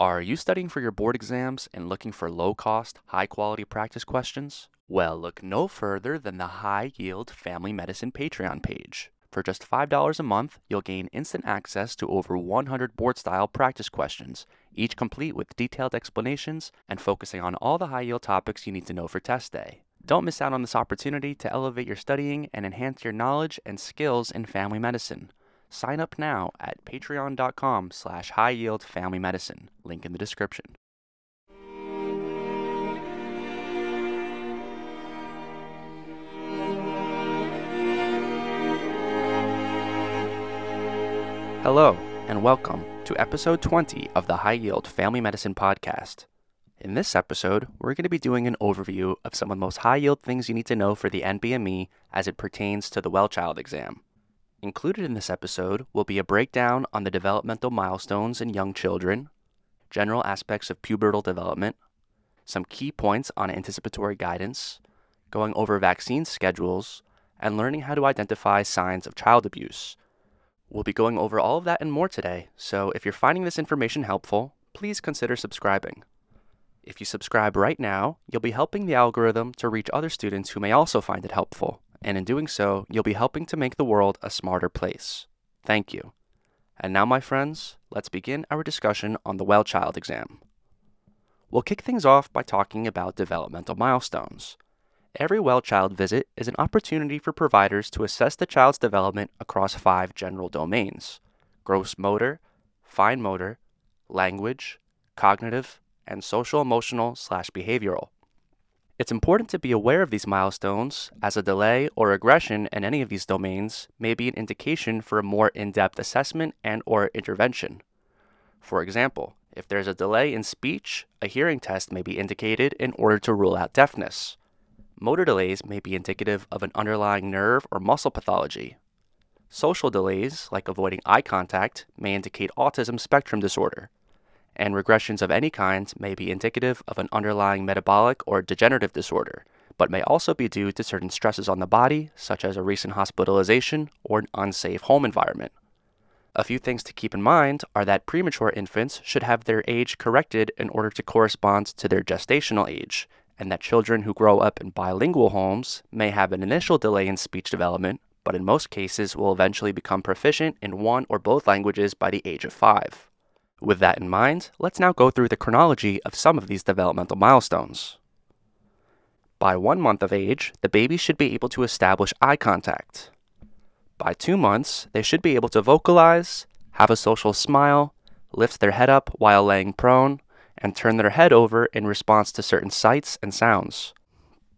Are you studying for your board exams and looking for low cost, high quality practice questions? Well, look no further than the High Yield Family Medicine Patreon page. For just $5 a month, you'll gain instant access to over 100 board style practice questions, each complete with detailed explanations and focusing on all the high yield topics you need to know for test day. Don't miss out on this opportunity to elevate your studying and enhance your knowledge and skills in family medicine. Sign up now at patreon.com slash high yield family medicine. Link in the description. Hello, and welcome to episode 20 of the High Yield Family Medicine Podcast. In this episode, we're going to be doing an overview of some of the most high yield things you need to know for the NBME as it pertains to the well child exam. Included in this episode will be a breakdown on the developmental milestones in young children, general aspects of pubertal development, some key points on anticipatory guidance, going over vaccine schedules, and learning how to identify signs of child abuse. We'll be going over all of that and more today, so if you're finding this information helpful, please consider subscribing. If you subscribe right now, you'll be helping the algorithm to reach other students who may also find it helpful and in doing so, you'll be helping to make the world a smarter place. Thank you. And now, my friends, let's begin our discussion on the well child exam. We'll kick things off by talking about developmental milestones. Every well child visit is an opportunity for providers to assess the child's development across five general domains gross motor, fine motor, language, cognitive, and social emotional slash behavioral. It's important to be aware of these milestones, as a delay or regression in any of these domains may be an indication for a more in-depth assessment and or intervention. For example, if there's a delay in speech, a hearing test may be indicated in order to rule out deafness. Motor delays may be indicative of an underlying nerve or muscle pathology. Social delays, like avoiding eye contact, may indicate autism spectrum disorder and regressions of any kind may be indicative of an underlying metabolic or degenerative disorder, but may also be due to certain stresses on the body, such as a recent hospitalization or an unsafe home environment. A few things to keep in mind are that premature infants should have their age corrected in order to correspond to their gestational age, and that children who grow up in bilingual homes may have an initial delay in speech development, but in most cases will eventually become proficient in one or both languages by the age of five. With that in mind, let's now go through the chronology of some of these developmental milestones. By one month of age, the baby should be able to establish eye contact. By two months, they should be able to vocalize, have a social smile, lift their head up while laying prone, and turn their head over in response to certain sights and sounds.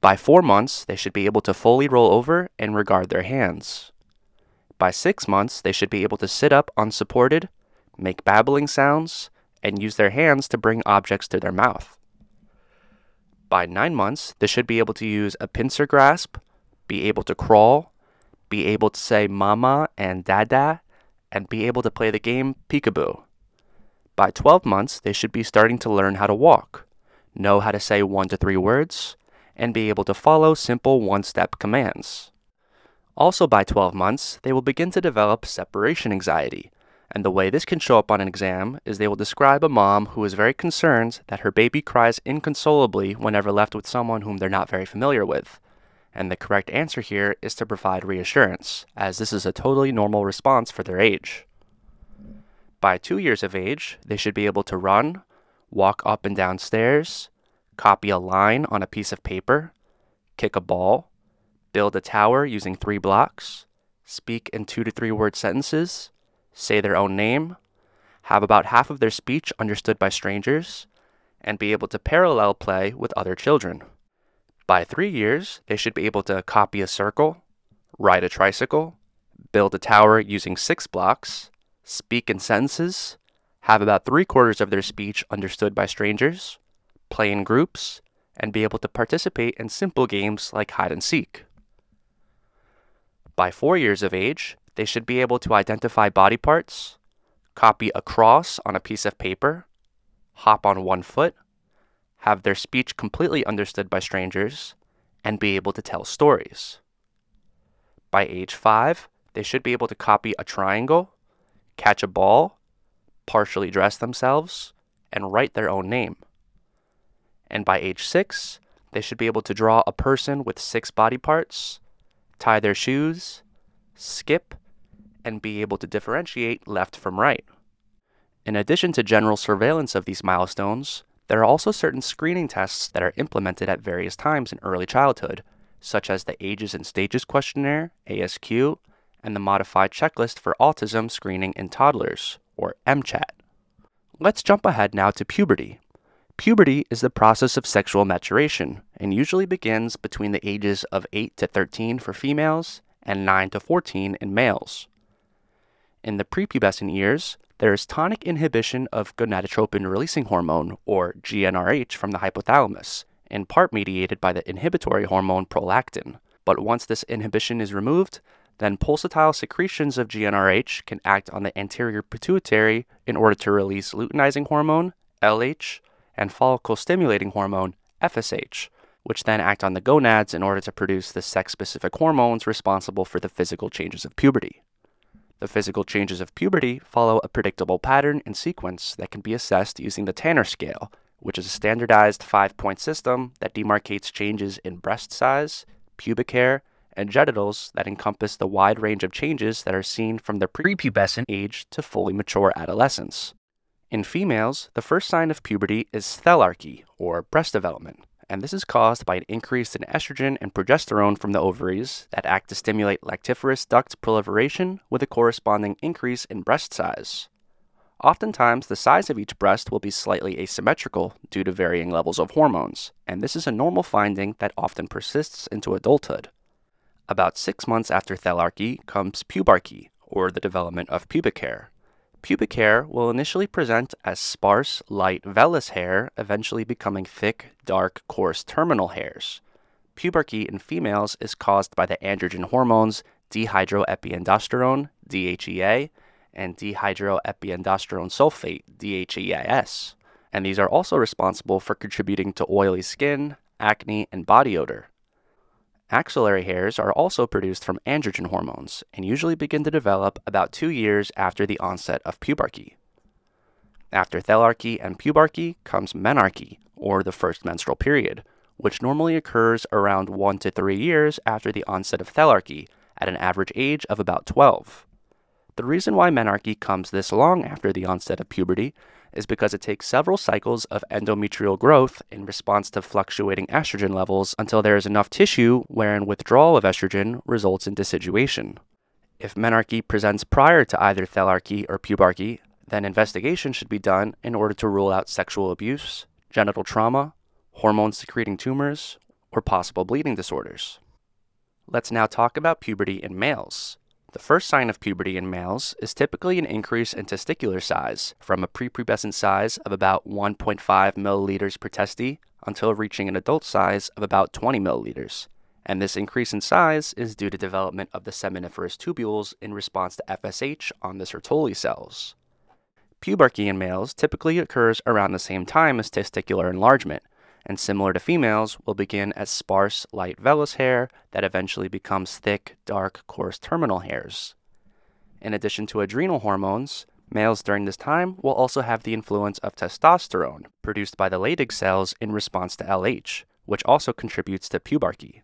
By four months, they should be able to fully roll over and regard their hands. By six months, they should be able to sit up unsupported, make babbling sounds, and use their hands to bring objects to their mouth. By nine months, they should be able to use a pincer grasp, be able to crawl, be able to say mama and dada, and be able to play the game peekaboo. By 12 months, they should be starting to learn how to walk, know how to say one to three words, and be able to follow simple one step commands. Also, by 12 months, they will begin to develop separation anxiety, and the way this can show up on an exam is they will describe a mom who is very concerned that her baby cries inconsolably whenever left with someone whom they're not very familiar with. And the correct answer here is to provide reassurance, as this is a totally normal response for their age. By two years of age, they should be able to run, walk up and down stairs, copy a line on a piece of paper, kick a ball, build a tower using three blocks, speak in two to three word sentences, say their own name, have about half of their speech understood by strangers, and be able to parallel play with other children. By three years, they should be able to copy a circle, ride a tricycle, build a tower using six blocks, speak in sentences, have about three quarters of their speech understood by strangers, play in groups, and be able to participate in simple games like hide and seek. By four years of age, they should be able to identify body parts, copy a cross on a piece of paper, hop on one foot, have their speech completely understood by strangers, and be able to tell stories. By age five, they should be able to copy a triangle, catch a ball, partially dress themselves, and write their own name. And by age six, they should be able to draw a person with six body parts, tie their shoes, skip, and be able to differentiate left from right. In addition to general surveillance of these milestones, there are also certain screening tests that are implemented at various times in early childhood, such as the Ages and Stages Questionnaire, ASQ, and the Modified Checklist for Autism Screening in Toddlers, or MCHAT. Let's jump ahead now to puberty. Puberty is the process of sexual maturation and usually begins between the ages of 8 to 13 for females and 9 to 14 in males. In the prepubescent years, there is tonic inhibition of gonadotropin releasing hormone, or GnRH, from the hypothalamus, in part mediated by the inhibitory hormone prolactin. But once this inhibition is removed, then pulsatile secretions of GnRH can act on the anterior pituitary in order to release luteinizing hormone, LH, and follicle stimulating hormone, FSH, which then act on the gonads in order to produce the sex specific hormones responsible for the physical changes of puberty. The physical changes of puberty follow a predictable pattern and sequence that can be assessed using the Tanner scale, which is a standardized five point system that demarcates changes in breast size, pubic hair, and genitals that encompass the wide range of changes that are seen from the prepubescent age to fully mature adolescence. In females, the first sign of puberty is thelarche, or breast development and this is caused by an increase in estrogen and progesterone from the ovaries that act to stimulate lactiferous duct proliferation with a corresponding increase in breast size. Oftentimes, the size of each breast will be slightly asymmetrical due to varying levels of hormones, and this is a normal finding that often persists into adulthood. About six months after thelarche comes pubarche, or the development of pubic hair. Pubic hair will initially present as sparse, light, vellus hair, eventually becoming thick, dark, coarse terminal hairs. Pubarche in females is caused by the androgen hormones dehydroepiandrosterone, DHEA, and dehydroepiandrosterone sulfate, DHEAS, and these are also responsible for contributing to oily skin, acne, and body odor. Axillary hairs are also produced from androgen hormones and usually begin to develop about two years after the onset of pubarche. After thelarche and pubarche comes menarche, or the first menstrual period, which normally occurs around one to three years after the onset of thelarche, at an average age of about 12. The reason why menarche comes this long after the onset of puberty is because it takes several cycles of endometrial growth in response to fluctuating estrogen levels until there is enough tissue wherein withdrawal of estrogen results in deciduation. If menarche presents prior to either thelarche or pubarche, then investigation should be done in order to rule out sexual abuse, genital trauma, hormone secreting tumors, or possible bleeding disorders. Let's now talk about puberty in males. The first sign of puberty in males is typically an increase in testicular size from a prepubescent size of about 1.5 milliliters per testy until reaching an adult size of about 20 milliliters. And this increase in size is due to development of the seminiferous tubules in response to FSH on the Sertoli cells. Pubarche in males typically occurs around the same time as testicular enlargement, and similar to females, will begin as sparse, light vellus hair that eventually becomes thick, dark, coarse terminal hairs. In addition to adrenal hormones, males during this time will also have the influence of testosterone, produced by the Leydig cells in response to LH, which also contributes to pubarche.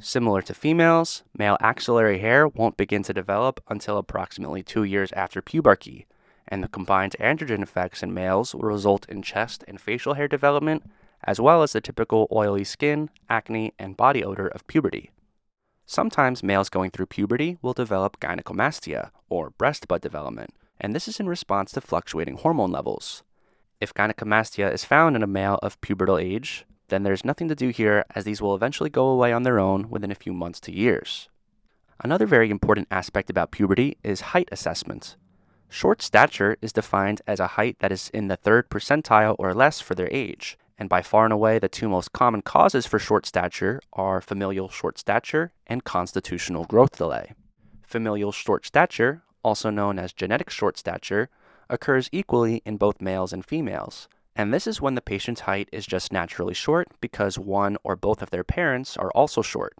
Similar to females, male axillary hair won't begin to develop until approximately two years after pubarche, and the combined androgen effects in males will result in chest and facial hair development as well as the typical oily skin, acne, and body odor of puberty. Sometimes males going through puberty will develop gynecomastia, or breast bud development, and this is in response to fluctuating hormone levels. If gynecomastia is found in a male of pubertal age, then there's nothing to do here as these will eventually go away on their own within a few months to years. Another very important aspect about puberty is height assessment. Short stature is defined as a height that is in the third percentile or less for their age, and by far and away, the two most common causes for short stature are familial short stature and constitutional growth delay. Familial short stature, also known as genetic short stature, occurs equally in both males and females. And this is when the patient's height is just naturally short because one or both of their parents are also short.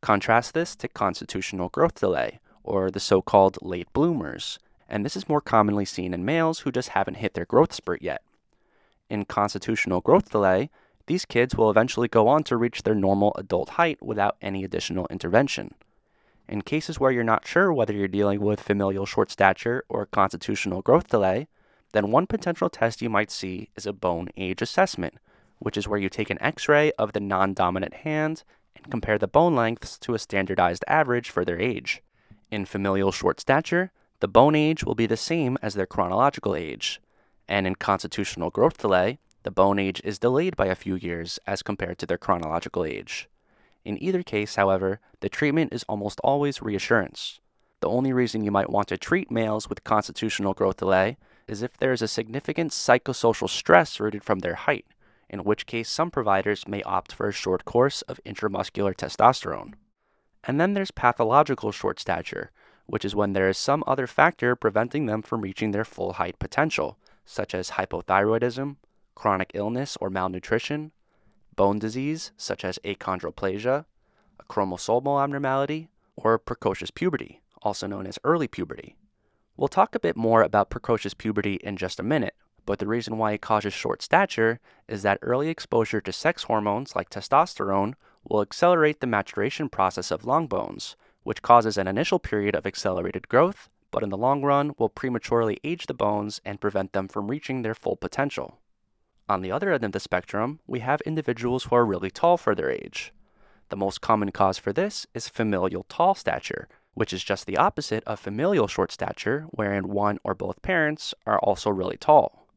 Contrast this to constitutional growth delay, or the so called late bloomers, and this is more commonly seen in males who just haven't hit their growth spurt yet. In constitutional growth delay, these kids will eventually go on to reach their normal adult height without any additional intervention. In cases where you're not sure whether you're dealing with familial short stature or constitutional growth delay, then one potential test you might see is a bone age assessment, which is where you take an x ray of the non dominant hand and compare the bone lengths to a standardized average for their age. In familial short stature, the bone age will be the same as their chronological age, and in constitutional growth delay, the bone age is delayed by a few years as compared to their chronological age. In either case, however, the treatment is almost always reassurance. The only reason you might want to treat males with constitutional growth delay is if there is a significant psychosocial stress rooted from their height, in which case some providers may opt for a short course of intramuscular testosterone. And then there's pathological short stature, which is when there is some other factor preventing them from reaching their full height potential, such as hypothyroidism, chronic illness or malnutrition, bone disease such as achondroplasia, a chromosomal abnormality, or precocious puberty, also known as early puberty. We'll talk a bit more about precocious puberty in just a minute, but the reason why it causes short stature is that early exposure to sex hormones like testosterone will accelerate the maturation process of long bones, which causes an initial period of accelerated growth, but in the long run will prematurely age the bones and prevent them from reaching their full potential. On the other end of the spectrum, we have individuals who are really tall for their age. The most common cause for this is familial tall stature, which is just the opposite of familial short stature, wherein one or both parents are also really tall.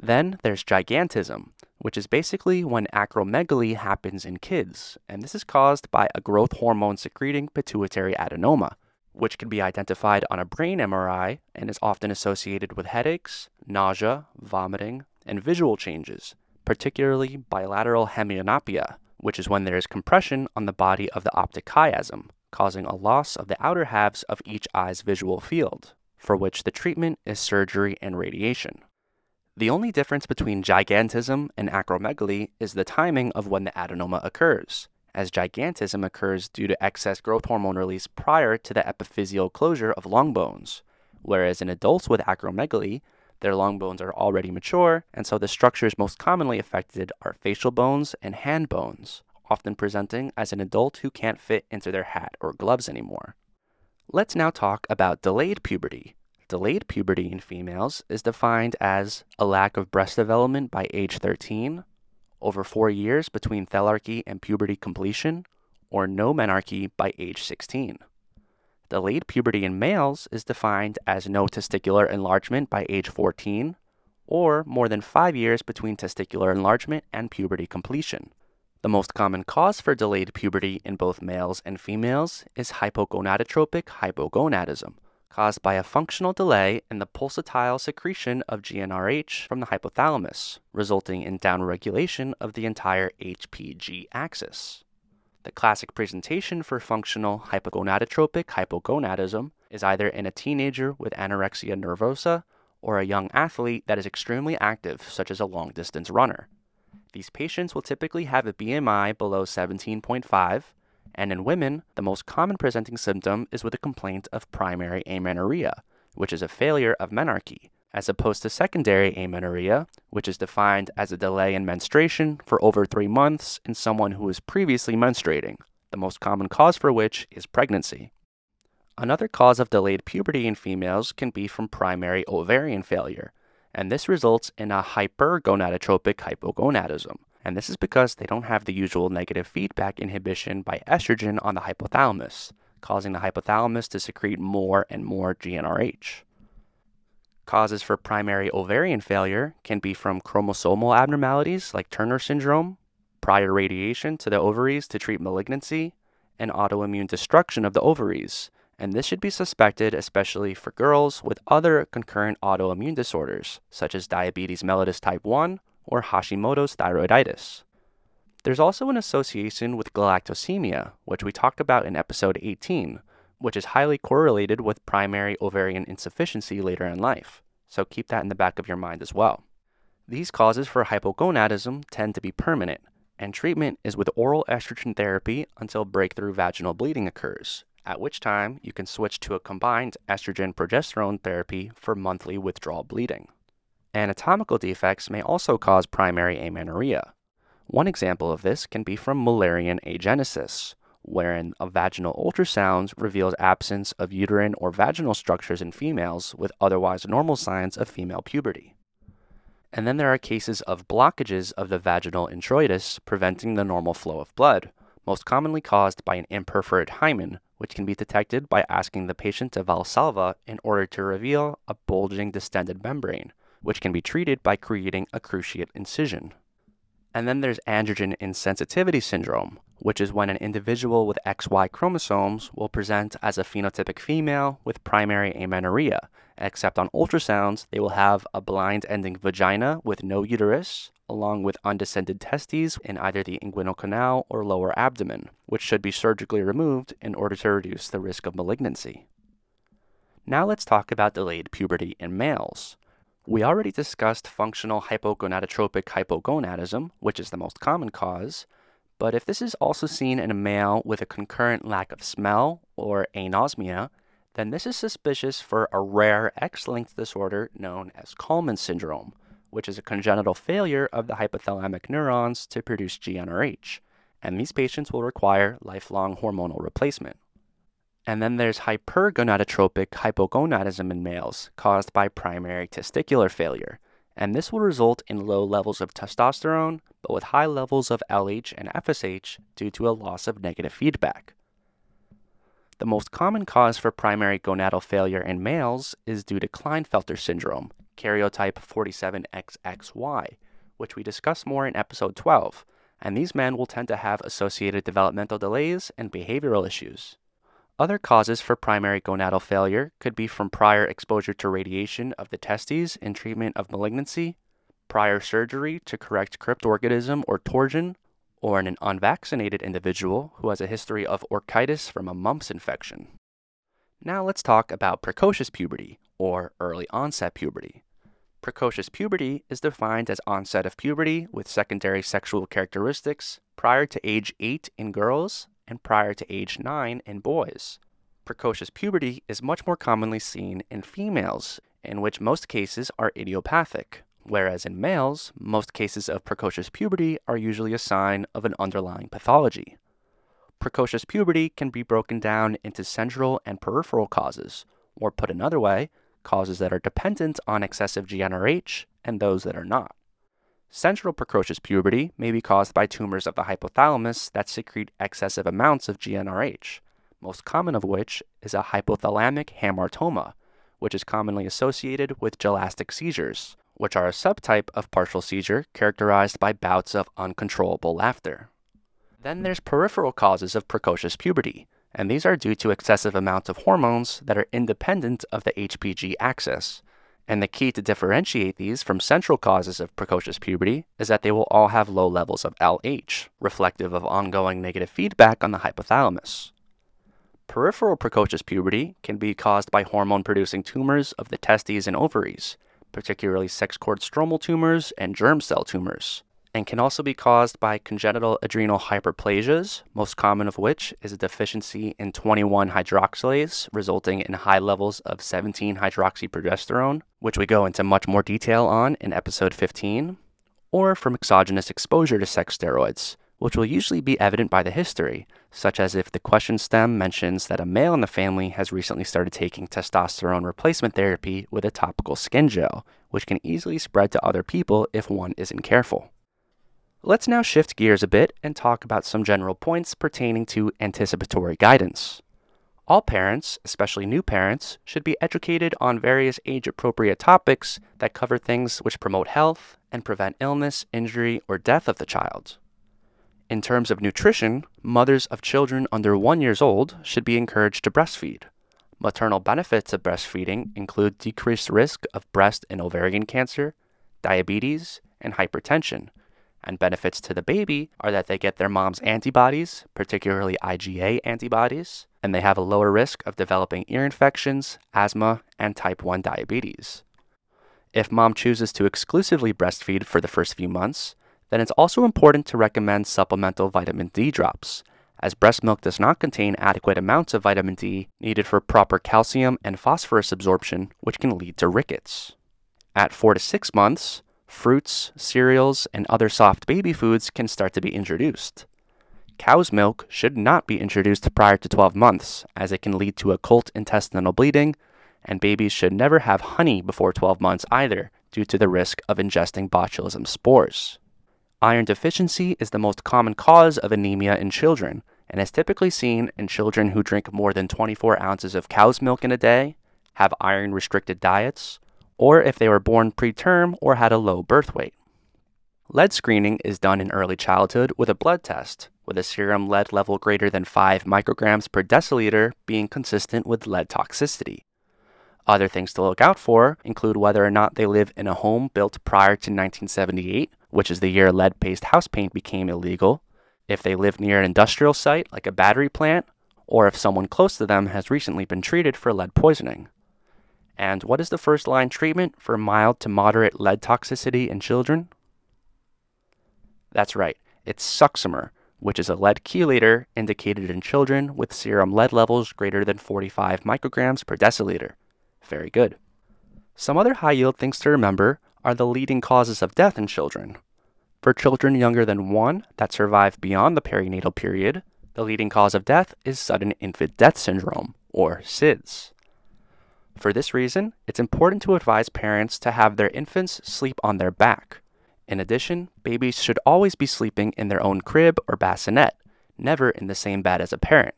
Then there's gigantism, which is basically when acromegaly happens in kids, and this is caused by a growth hormone secreting pituitary adenoma, which can be identified on a brain MRI and is often associated with headaches, nausea, vomiting, and visual changes, particularly bilateral hemianopia, which is when there is compression on the body of the optic chiasm, causing a loss of the outer halves of each eye's visual field, for which the treatment is surgery and radiation. The only difference between gigantism and acromegaly is the timing of when the adenoma occurs, as gigantism occurs due to excess growth hormone release prior to the epiphyseal closure of long bones, whereas in adults with acromegaly, their long bones are already mature, and so the structures most commonly affected are facial bones and hand bones, often presenting as an adult who can't fit into their hat or gloves anymore. Let's now talk about delayed puberty. Delayed puberty in females is defined as a lack of breast development by age 13, over four years between thelarche and puberty completion, or no menarche by age 16. Delayed puberty in males is defined as no testicular enlargement by age 14, or more than five years between testicular enlargement and puberty completion. The most common cause for delayed puberty in both males and females is hypogonadotropic hypogonadism, caused by a functional delay in the pulsatile secretion of GnRH from the hypothalamus, resulting in downregulation of the entire HPG axis. The classic presentation for functional hypogonadotropic hypogonadism is either in a teenager with anorexia nervosa or a young athlete that is extremely active, such as a long distance runner. These patients will typically have a BMI below 17.5, and in women, the most common presenting symptom is with a complaint of primary amenorrhea, which is a failure of menarche, as opposed to secondary amenorrhea, which is defined as a delay in menstruation for over three months in someone who is previously menstruating, the most common cause for which is pregnancy. Another cause of delayed puberty in females can be from primary ovarian failure, and this results in a hypergonadotropic hypogonadism. And this is because they don't have the usual negative feedback inhibition by estrogen on the hypothalamus, causing the hypothalamus to secrete more and more GnRH. Causes for primary ovarian failure can be from chromosomal abnormalities like Turner syndrome, prior radiation to the ovaries to treat malignancy, and autoimmune destruction of the ovaries. And this should be suspected especially for girls with other concurrent autoimmune disorders, such as diabetes mellitus type 1 or Hashimoto's thyroiditis. There's also an association with galactosemia, which we talked about in episode 18, which is highly correlated with primary ovarian insufficiency later in life. So keep that in the back of your mind as well. These causes for hypogonadism tend to be permanent, and treatment is with oral estrogen therapy until breakthrough vaginal bleeding occurs, at which time you can switch to a combined estrogen progesterone therapy for monthly withdrawal bleeding. Anatomical defects may also cause primary amenorrhea. One example of this can be from Mullerian agenesis, wherein a vaginal ultrasound reveals absence of uterine or vaginal structures in females with otherwise normal signs of female puberty. And then there are cases of blockages of the vaginal introitus preventing the normal flow of blood, most commonly caused by an imperforate hymen, which can be detected by asking the patient to valsalva in order to reveal a bulging distended membrane, which can be treated by creating a cruciate incision. And then there's androgen insensitivity syndrome, which is when an individual with XY chromosomes will present as a phenotypic female with primary amenorrhea, except on ultrasounds, they will have a blind ending vagina with no uterus, along with undescended testes in either the inguinal canal or lower abdomen, which should be surgically removed in order to reduce the risk of malignancy. Now let's talk about delayed puberty in males. We already discussed functional hypogonadotropic hypogonadism, which is the most common cause, but if this is also seen in a male with a concurrent lack of smell or anosmia, then this is suspicious for a rare X linked disorder known as Kallmann syndrome, which is a congenital failure of the hypothalamic neurons to produce GnRH, and these patients will require lifelong hormonal replacement. And then there's hypergonadotropic hypogonadism in males caused by primary testicular failure, and this will result in low levels of testosterone, but with high levels of LH and FSH due to a loss of negative feedback. The most common cause for primary gonadal failure in males is due to Klinefelter syndrome, karyotype 47XXY, which we discuss more in episode 12, and these men will tend to have associated developmental delays and behavioral issues. Other causes for primary gonadal failure could be from prior exposure to radiation of the testes in treatment of malignancy, prior surgery to correct cryptorchidism or torsion, or in an unvaccinated individual who has a history of orchitis from a mumps infection. Now let's talk about precocious puberty, or early onset puberty. Precocious puberty is defined as onset of puberty with secondary sexual characteristics prior to age 8 in girls and prior to age 9 in boys. Precocious puberty is much more commonly seen in females, in which most cases are idiopathic, whereas in males, most cases of precocious puberty are usually a sign of an underlying pathology. Precocious puberty can be broken down into central and peripheral causes, or put another way, causes that are dependent on excessive GnRH and those that are not. Central precocious puberty may be caused by tumors of the hypothalamus that secrete excessive amounts of GnRH, most common of which is a hypothalamic hamartoma, which is commonly associated with gelastic seizures, which are a subtype of partial seizure characterized by bouts of uncontrollable laughter. Then there's peripheral causes of precocious puberty, and these are due to excessive amounts of hormones that are independent of the HPG axis, and the key to differentiate these from central causes of precocious puberty is that they will all have low levels of LH, reflective of ongoing negative feedback on the hypothalamus. Peripheral precocious puberty can be caused by hormone producing tumors of the testes and ovaries, particularly sex cord stromal tumors and germ cell tumors and can also be caused by congenital adrenal hyperplasias, most common of which is a deficiency in 21 hydroxylase, resulting in high levels of 17 hydroxyprogesterone, which we go into much more detail on in episode 15, or from exogenous exposure to sex steroids, which will usually be evident by the history, such as if the question stem mentions that a male in the family has recently started taking testosterone replacement therapy with a topical skin gel, which can easily spread to other people if one isn't careful. Let's now shift gears a bit and talk about some general points pertaining to anticipatory guidance. All parents, especially new parents, should be educated on various age appropriate topics that cover things which promote health and prevent illness, injury, or death of the child. In terms of nutrition, mothers of children under one years old should be encouraged to breastfeed. Maternal benefits of breastfeeding include decreased risk of breast and ovarian cancer, diabetes, and hypertension, and benefits to the baby are that they get their mom's antibodies, particularly IgA antibodies, and they have a lower risk of developing ear infections, asthma, and type 1 diabetes. If mom chooses to exclusively breastfeed for the first few months, then it's also important to recommend supplemental vitamin D drops, as breast milk does not contain adequate amounts of vitamin D needed for proper calcium and phosphorus absorption, which can lead to rickets. At 4 to 6 months, fruits, cereals, and other soft baby foods can start to be introduced. Cow's milk should not be introduced prior to 12 months, as it can lead to occult intestinal bleeding, and babies should never have honey before 12 months either, due to the risk of ingesting botulism spores. Iron deficiency is the most common cause of anemia in children, and is typically seen in children who drink more than 24 ounces of cow's milk in a day, have iron restricted diets, or if they were born preterm or had a low birth weight. Lead screening is done in early childhood with a blood test, with a serum lead level greater than 5 micrograms per deciliter being consistent with lead toxicity. Other things to look out for include whether or not they live in a home built prior to 1978, which is the year lead based house paint became illegal, if they live near an industrial site like a battery plant, or if someone close to them has recently been treated for lead poisoning. And what is the first line treatment for mild to moderate lead toxicity in children? That's right, it's Succimer, which is a lead chelator indicated in children with serum lead levels greater than 45 micrograms per deciliter. Very good. Some other high yield things to remember are the leading causes of death in children. For children younger than one that survive beyond the perinatal period, the leading cause of death is sudden infant death syndrome, or SIDS. For this reason, it's important to advise parents to have their infants sleep on their back. In addition, babies should always be sleeping in their own crib or bassinet, never in the same bed as a parent.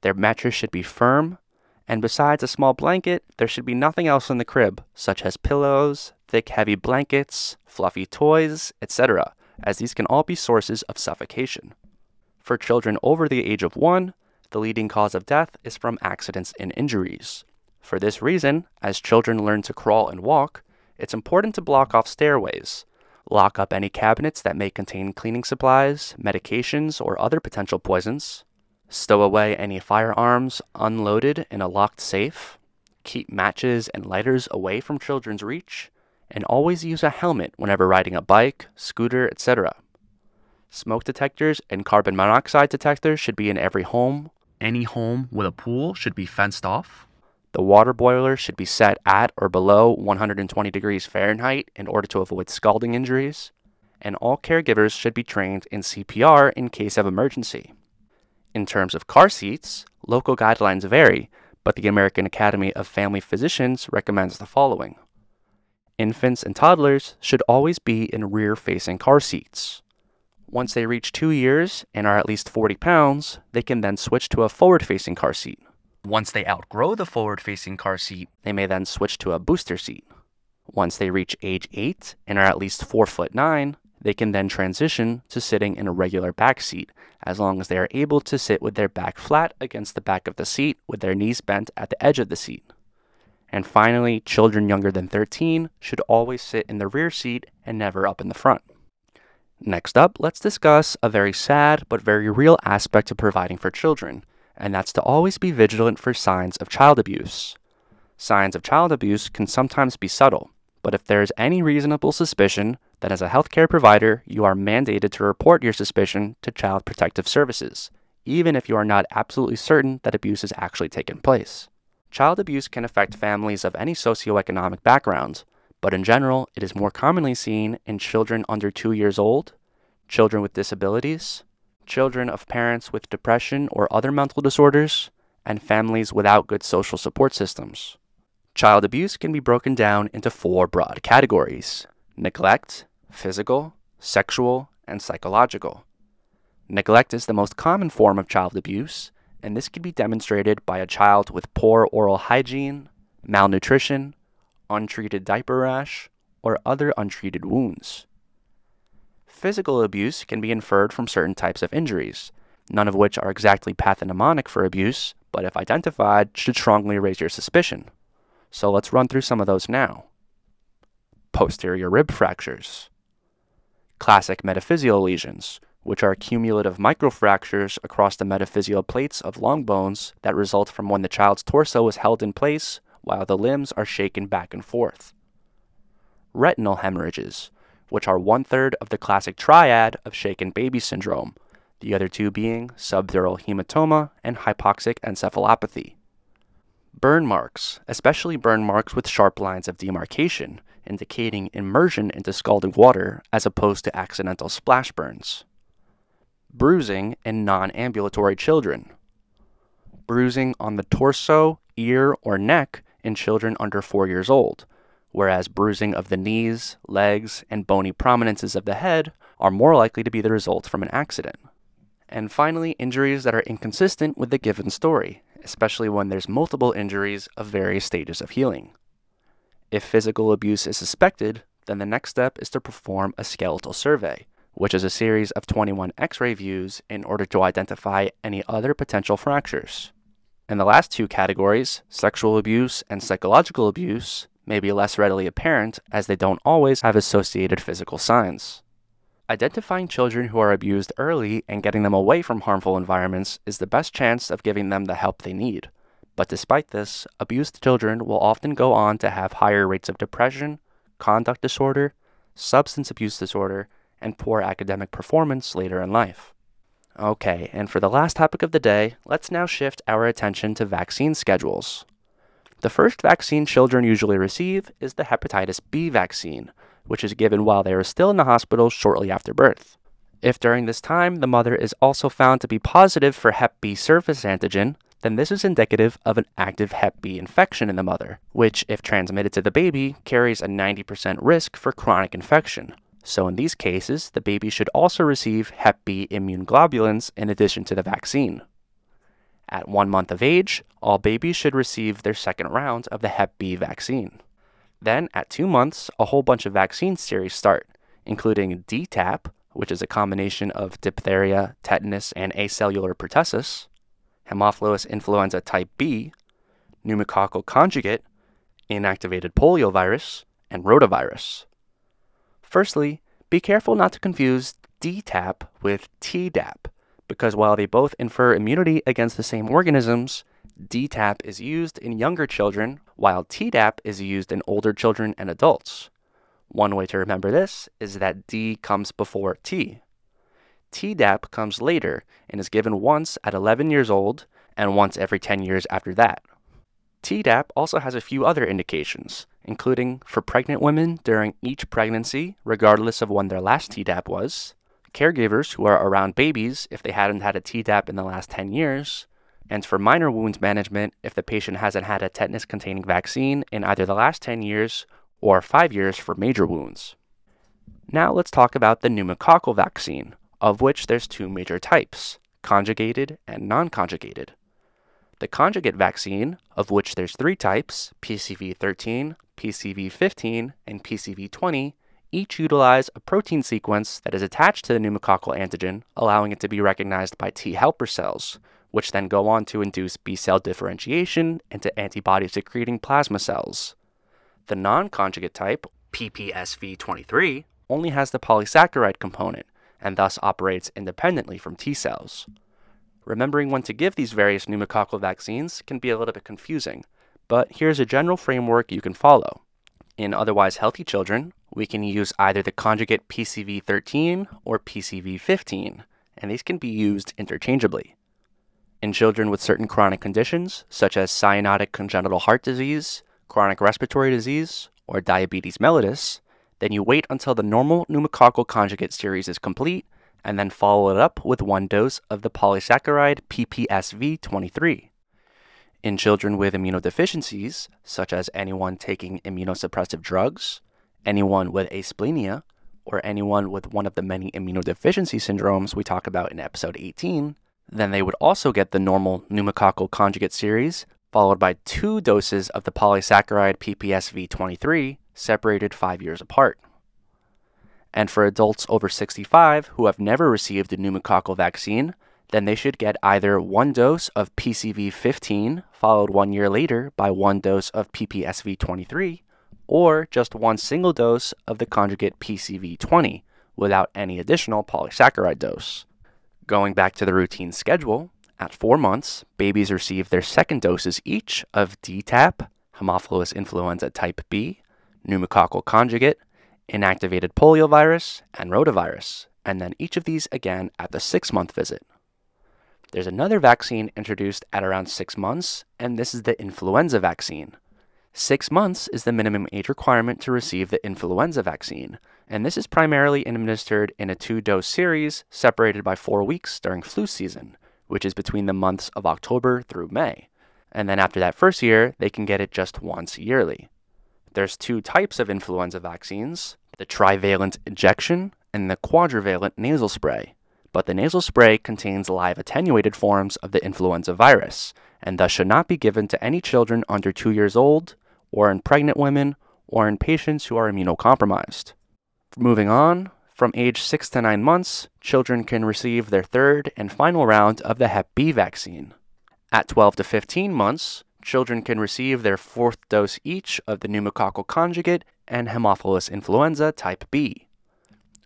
Their mattress should be firm, and besides a small blanket, there should be nothing else in the crib, such as pillows, thick, heavy blankets, fluffy toys, etc., as these can all be sources of suffocation. For children over the age of one, the leading cause of death is from accidents and injuries. For this reason, as children learn to crawl and walk, it's important to block off stairways, lock up any cabinets that may contain cleaning supplies, medications, or other potential poisons, stow away any firearms unloaded in a locked safe, keep matches and lighters away from children's reach, and always use a helmet whenever riding a bike, scooter, etc. Smoke detectors and carbon monoxide detectors should be in every home. Any home with a pool should be fenced off. The water boiler should be set at or below 120 degrees Fahrenheit in order to avoid scalding injuries. And all caregivers should be trained in CPR in case of emergency. In terms of car seats, local guidelines vary, but the American Academy of Family Physicians recommends the following Infants and toddlers should always be in rear facing car seats. Once they reach two years and are at least 40 pounds, they can then switch to a forward facing car seat. Once they outgrow the forward facing car seat, they may then switch to a booster seat. Once they reach age 8 and are at least 4 foot 9, they can then transition to sitting in a regular back seat as long as they are able to sit with their back flat against the back of the seat with their knees bent at the edge of the seat. And finally, children younger than 13 should always sit in the rear seat and never up in the front. Next up, let's discuss a very sad but very real aspect of providing for children, and that's to always be vigilant for signs of child abuse. Signs of child abuse can sometimes be subtle, but if there is any reasonable suspicion, then as a healthcare provider, you are mandated to report your suspicion to Child Protective Services, even if you are not absolutely certain that abuse has actually taken place. Child abuse can affect families of any socioeconomic background, but in general, it is more commonly seen in children under two years old, children with disabilities, children of parents with depression or other mental disorders, and families without good social support systems. Child abuse can be broken down into four broad categories neglect, physical, sexual, and psychological. Neglect is the most common form of child abuse and this can be demonstrated by a child with poor oral hygiene, malnutrition, untreated diaper rash, or other untreated wounds. Physical abuse can be inferred from certain types of injuries, none of which are exactly pathognomonic for abuse, but if identified, should strongly raise your suspicion. So let's run through some of those now. Posterior rib fractures, classic metaphyseal lesions, which are cumulative microfractures across the metaphyseal plates of long bones that result from when the child's torso is held in place while the limbs are shaken back and forth. Retinal hemorrhages, which are one third of the classic triad of shaken baby syndrome, the other two being subdural hematoma and hypoxic encephalopathy. Burn marks, especially burn marks with sharp lines of demarcation, indicating immersion into scalding water as opposed to accidental splash burns. Bruising in non ambulatory children. Bruising on the torso, ear, or neck in children under 4 years old, whereas bruising of the knees, legs, and bony prominences of the head are more likely to be the result from an accident. And finally, injuries that are inconsistent with the given story, especially when there's multiple injuries of various stages of healing. If physical abuse is suspected, then the next step is to perform a skeletal survey, which is a series of 21 x ray views in order to identify any other potential fractures. In the last two categories, sexual abuse and psychological abuse may be less readily apparent as they don't always have associated physical signs. Identifying children who are abused early and getting them away from harmful environments is the best chance of giving them the help they need. But despite this, abused children will often go on to have higher rates of depression, conduct disorder, substance abuse disorder, and poor academic performance later in life. Okay, and for the last topic of the day, let's now shift our attention to vaccine schedules. The first vaccine children usually receive is the hepatitis B vaccine, which is given while they are still in the hospital shortly after birth. If during this time the mother is also found to be positive for Hep B surface antigen, then this is indicative of an active Hep B infection in the mother, which, if transmitted to the baby, carries a 90% risk for chronic infection. So, in these cases, the baby should also receive Hep B immune globulins in addition to the vaccine. At one month of age, all babies should receive their second round of the Hep B vaccine. Then, at two months, a whole bunch of vaccine series start, including DTaP, which is a combination of diphtheria, tetanus, and acellular pertussis, Haemophilus influenza type B, pneumococcal conjugate, inactivated poliovirus, and rotavirus. Firstly, be careful not to confuse DTaP with Tdap, because while they both infer immunity against the same organisms, DTaP is used in younger children, while Tdap is used in older children and adults. One way to remember this is that D comes before T. Tdap comes later and is given once at 11 years old and once every 10 years after that. Tdap also has a few other indications, including for pregnant women during each pregnancy, regardless of when their last Tdap was, caregivers who are around babies if they hadn't had a Tdap in the last 10 years, and for minor wounds management if the patient hasn't had a tetanus containing vaccine in either the last 10 years or 5 years for major wounds. Now let's talk about the pneumococcal vaccine, of which there's two major types, conjugated and non-conjugated. The conjugate vaccine, of which there's three types, PCV13, PCV15, and PCV20, each utilize a protein sequence that is attached to the pneumococcal antigen, allowing it to be recognized by T helper cells, which then go on to induce B cell differentiation into antibody secreting plasma cells. The non conjugate type, PPSV23, only has the polysaccharide component and thus operates independently from T cells. Remembering when to give these various pneumococcal vaccines can be a little bit confusing, but here's a general framework you can follow. In otherwise healthy children, we can use either the conjugate PCV13 or PCV15, and these can be used interchangeably. In children with certain chronic conditions, such as cyanotic congenital heart disease, chronic respiratory disease, or diabetes mellitus, then you wait until the normal pneumococcal conjugate series is complete and then follow it up with one dose of the polysaccharide PPSV23. In children with immunodeficiencies, such as anyone taking immunosuppressive drugs, anyone with asplenia, or anyone with one of the many immunodeficiency syndromes we talk about in episode 18, then they would also get the normal pneumococcal conjugate series, followed by two doses of the polysaccharide PPSV23, separated five years apart. And for adults over 65 who have never received a pneumococcal vaccine, then they should get either one dose of PCV15, followed one year later by one dose of PPSV23, or just one single dose of the conjugate PCV20 without any additional polysaccharide dose. Going back to the routine schedule, at four months, babies receive their second doses each of DTaP, Haemophilus influenza type B, pneumococcal conjugate, inactivated poliovirus, and rotavirus, and then each of these again at the six month visit. There's another vaccine introduced at around six months, and this is the influenza vaccine. Six months is the minimum age requirement to receive the influenza vaccine, and this is primarily administered in a two dose series separated by four weeks during flu season, which is between the months of October through May. And then after that first year, they can get it just once yearly. There's two types of influenza vaccines the trivalent injection and the quadrivalent nasal spray. But the nasal spray contains live attenuated forms of the influenza virus, and thus should not be given to any children under two years old, or in pregnant women, or in patients who are immunocompromised. Moving on, from age 6 to 9 months, children can receive their third and final round of the Hep B vaccine. At 12 to 15 months, children can receive their fourth dose each of the pneumococcal conjugate and Haemophilus influenza type B.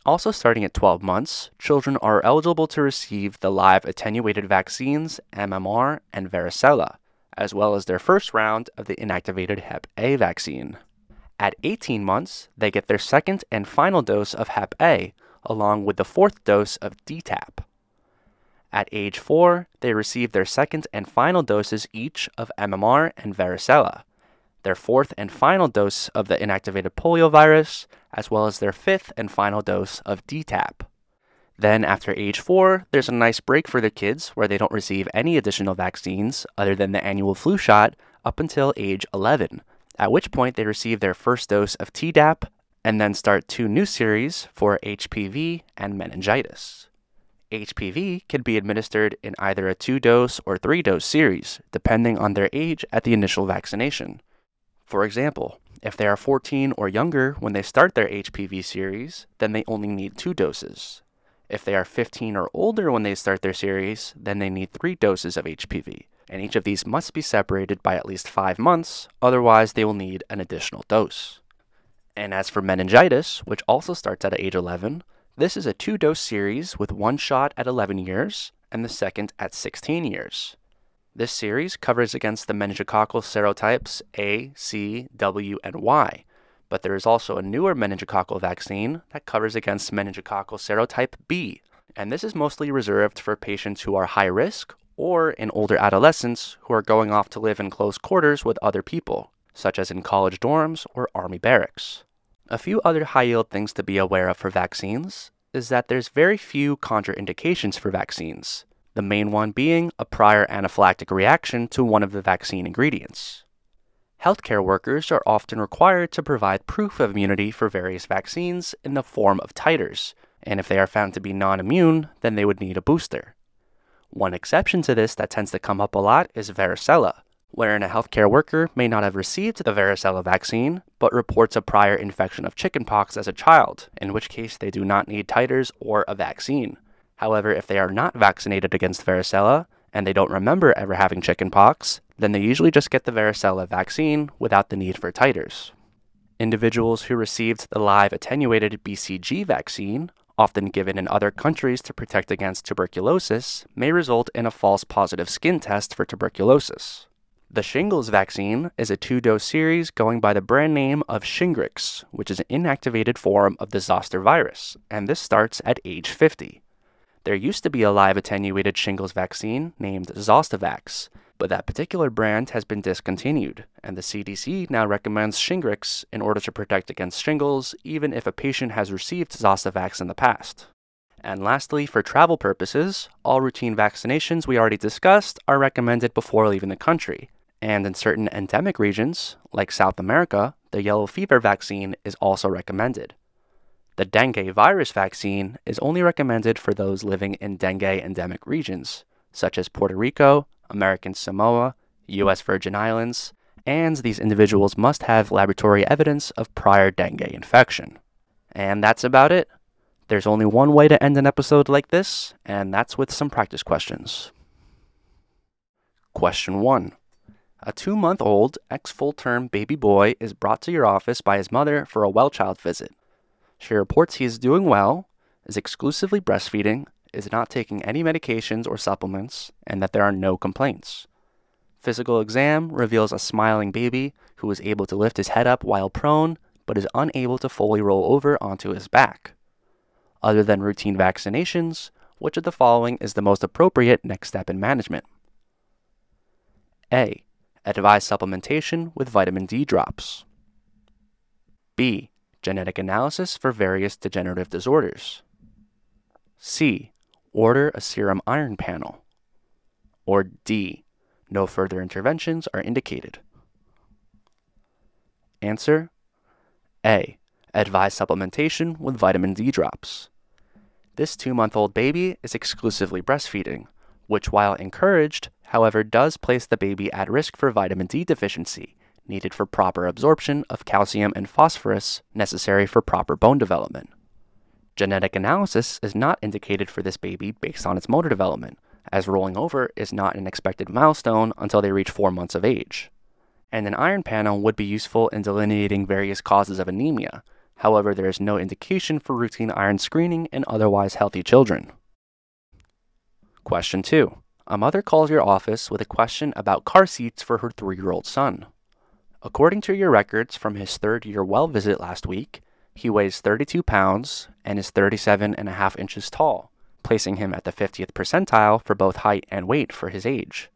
Also, starting at 12 months, children are eligible to receive the live attenuated vaccines MMR and varicella, as well as their first round of the inactivated Hep A vaccine. At 18 months, they get their second and final dose of Hep A, along with the fourth dose of DTaP. At age 4, they receive their second and final doses each of MMR and varicella, their fourth and final dose of the inactivated poliovirus, as well as their fifth and final dose of DTaP. Then, after age 4, there's a nice break for the kids where they don't receive any additional vaccines other than the annual flu shot up until age 11, at which point they receive their first dose of Tdap and then start two new series for HPV and meningitis. HPV can be administered in either a two dose or three dose series, depending on their age at the initial vaccination. For example, if they are 14 or younger when they start their HPV series, then they only need two doses. If they are 15 or older when they start their series, then they need three doses of HPV, and each of these must be separated by at least five months, otherwise, they will need an additional dose. And as for meningitis, which also starts at age 11, this is a two dose series with one shot at 11 years and the second at 16 years. This series covers against the meningococcal serotypes A, C, W, and Y, but there is also a newer meningococcal vaccine that covers against meningococcal serotype B, and this is mostly reserved for patients who are high risk or in older adolescents who are going off to live in close quarters with other people, such as in college dorms or army barracks. A few other high yield things to be aware of for vaccines is that there's very few contraindications for vaccines, the main one being a prior anaphylactic reaction to one of the vaccine ingredients. Healthcare workers are often required to provide proof of immunity for various vaccines in the form of titers, and if they are found to be non immune, then they would need a booster. One exception to this that tends to come up a lot is varicella, wherein a healthcare worker may not have received the varicella vaccine, but reports a prior infection of chickenpox as a child, in which case they do not need titers or a vaccine. However, if they are not vaccinated against varicella and they don't remember ever having chickenpox, then they usually just get the varicella vaccine without the need for titers. Individuals who received the live attenuated BCG vaccine, often given in other countries to protect against tuberculosis, may result in a false positive skin test for tuberculosis. The shingles vaccine is a two dose series going by the brand name of Shingrix, which is an inactivated form of the zoster virus, and this starts at age 50. There used to be a live attenuated shingles vaccine named Zostavax, but that particular brand has been discontinued, and the CDC now recommends Shingrix in order to protect against shingles, even if a patient has received Zostavax in the past. And lastly, for travel purposes, all routine vaccinations we already discussed are recommended before leaving the country, and in certain endemic regions, like South America, the yellow fever vaccine is also recommended. The dengue virus vaccine is only recommended for those living in dengue endemic regions, such as Puerto Rico, American Samoa, U.S. Virgin Islands, and these individuals must have laboratory evidence of prior dengue infection. And that's about it. There's only one way to end an episode like this, and that's with some practice questions. Question 1 a two month old, ex full term baby boy is brought to your office by his mother for a well child visit. She reports he is doing well, is exclusively breastfeeding, is not taking any medications or supplements, and that there are no complaints. Physical exam reveals a smiling baby who is able to lift his head up while prone, but is unable to fully roll over onto his back. Other than routine vaccinations, which of the following is the most appropriate next step in management? A. Advise supplementation with vitamin D drops. B. Genetic analysis for various degenerative disorders. C. Order a serum iron panel. Or D. No further interventions are indicated. Answer A. Advise supplementation with vitamin D drops. This two month old baby is exclusively breastfeeding, which, while encouraged, however, does place the baby at risk for vitamin D deficiency, needed for proper absorption of calcium and phosphorus necessary for proper bone development. Genetic analysis is not indicated for this baby based on its motor development, as rolling over is not an expected milestone until they reach four months of age. And an iron panel would be useful in delineating various causes of anemia. However, there is no indication for routine iron screening in otherwise healthy children. Question 2. A mother calls your office with a question about car seats for her three year old son. According to your records from his third year well visit last week, he weighs 32 pounds and is 37 and a half inches tall, placing him at the 50th percentile for both height and weight for his age.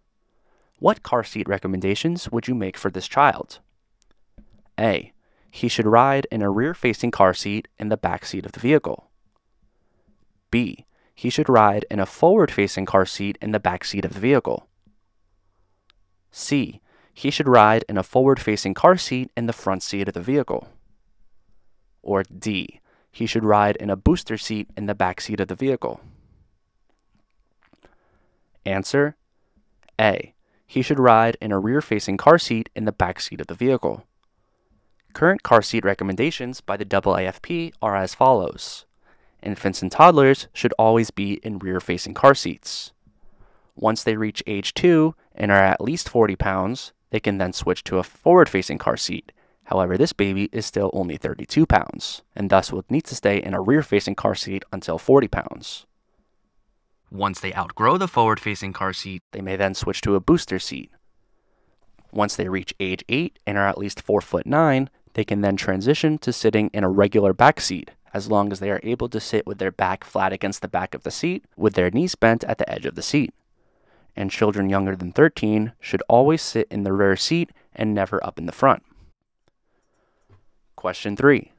What car seat recommendations would you make for this child? A. He should ride in a rear facing car seat in the back seat of the vehicle. B. He should ride in a forward facing car seat in the back seat of the vehicle. C. He should ride in a forward facing car seat in the front seat of the vehicle. Or D. He should ride in a booster seat in the back seat of the vehicle. Answer A. He should ride in a rear facing car seat in the back seat of the vehicle. Current car seat recommendations by the AAFP are as follows Infants and toddlers should always be in rear facing car seats. Once they reach age 2 and are at least 40 pounds, they can then switch to a forward facing car seat. However, this baby is still only 32 pounds, and thus will need to stay in a rear facing car seat until 40 pounds. Once they outgrow the forward facing car seat, they may then switch to a booster seat. Once they reach age 8 and are at least 4 foot 9, they can then transition to sitting in a regular back seat, as long as they are able to sit with their back flat against the back of the seat, with their knees bent at the edge of the seat. And children younger than 13 should always sit in the rear seat and never up in the front. Question 3.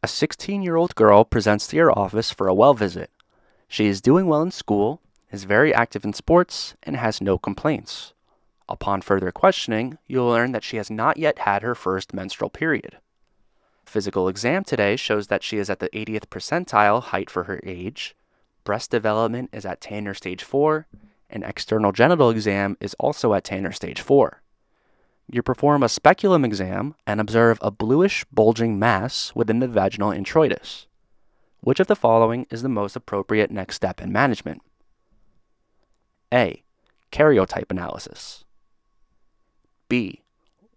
A 16 year old girl presents to your office for a well visit. She is doing well in school, is very active in sports, and has no complaints. Upon further questioning, you'll learn that she has not yet had her first menstrual period. Physical exam today shows that she is at the 80th percentile height for her age, breast development is at Tanner stage 4, and external genital exam is also at Tanner stage 4. You perform a speculum exam and observe a bluish bulging mass within the vaginal introitus. Which of the following is the most appropriate next step in management? A. Karyotype analysis. B.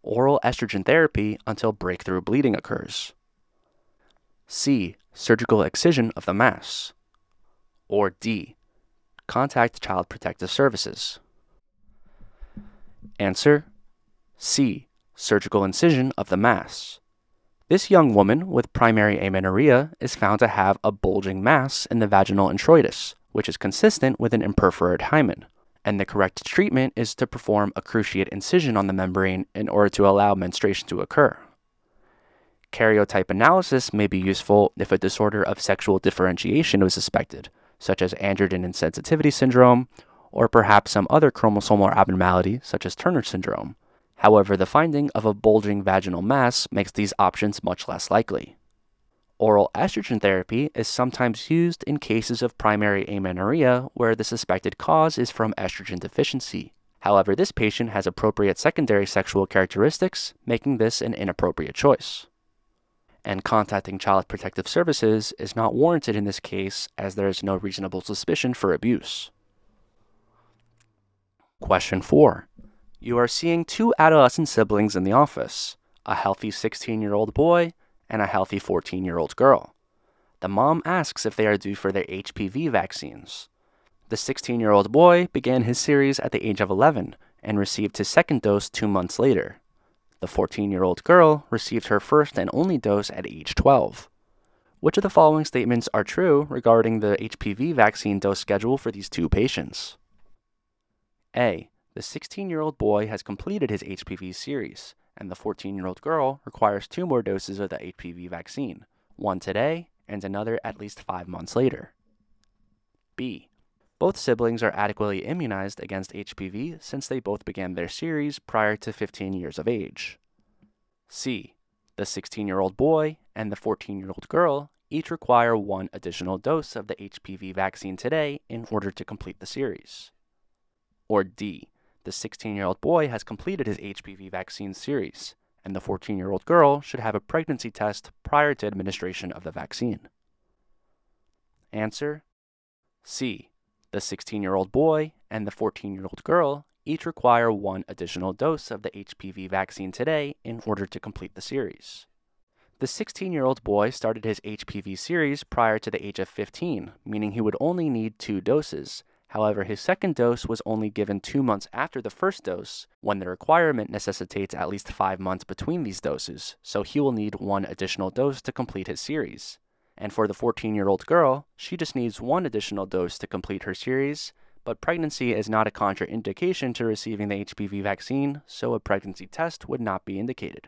Oral estrogen therapy until breakthrough bleeding occurs. C. Surgical excision of the mass. Or D. Contact Child Protective Services. Answer C. Surgical incision of the mass. This young woman with primary amenorrhea is found to have a bulging mass in the vaginal introitus, which is consistent with an imperforate hymen, and the correct treatment is to perform a cruciate incision on the membrane in order to allow menstruation to occur. Karyotype analysis may be useful if a disorder of sexual differentiation is suspected, such as androgen insensitivity syndrome, or perhaps some other chromosomal abnormality, such as Turner syndrome, However, the finding of a bulging vaginal mass makes these options much less likely. Oral estrogen therapy is sometimes used in cases of primary amenorrhea where the suspected cause is from estrogen deficiency. However, this patient has appropriate secondary sexual characteristics, making this an inappropriate choice. And contacting Child Protective Services is not warranted in this case as there is no reasonable suspicion for abuse. Question 4 you are seeing two adolescent siblings in the office a healthy 16 year old boy and a healthy 14 year old girl. The mom asks if they are due for their HPV vaccines. The 16 year old boy began his series at the age of 11 and received his second dose two months later. The 14 year old girl received her first and only dose at age 12. Which of the following statements are true regarding the HPV vaccine dose schedule for these two patients? A. The 16 year old boy has completed his HPV series, and the 14 year old girl requires two more doses of the HPV vaccine, one today and another at least five months later. B. Both siblings are adequately immunized against HPV since they both began their series prior to 15 years of age. C. The 16 year old boy and the 14 year old girl each require one additional dose of the HPV vaccine today in order to complete the series. Or D. The 16 year old boy has completed his HPV vaccine series, and the 14 year old girl should have a pregnancy test prior to administration of the vaccine. Answer C. The 16 year old boy and the 14 year old girl each require one additional dose of the HPV vaccine today in order to complete the series. The 16 year old boy started his HPV series prior to the age of 15, meaning he would only need two doses. However, his second dose was only given two months after the first dose, when the requirement necessitates at least five months between these doses, so he will need one additional dose to complete his series. And for the 14 year old girl, she just needs one additional dose to complete her series, but pregnancy is not a contraindication to receiving the HPV vaccine, so a pregnancy test would not be indicated.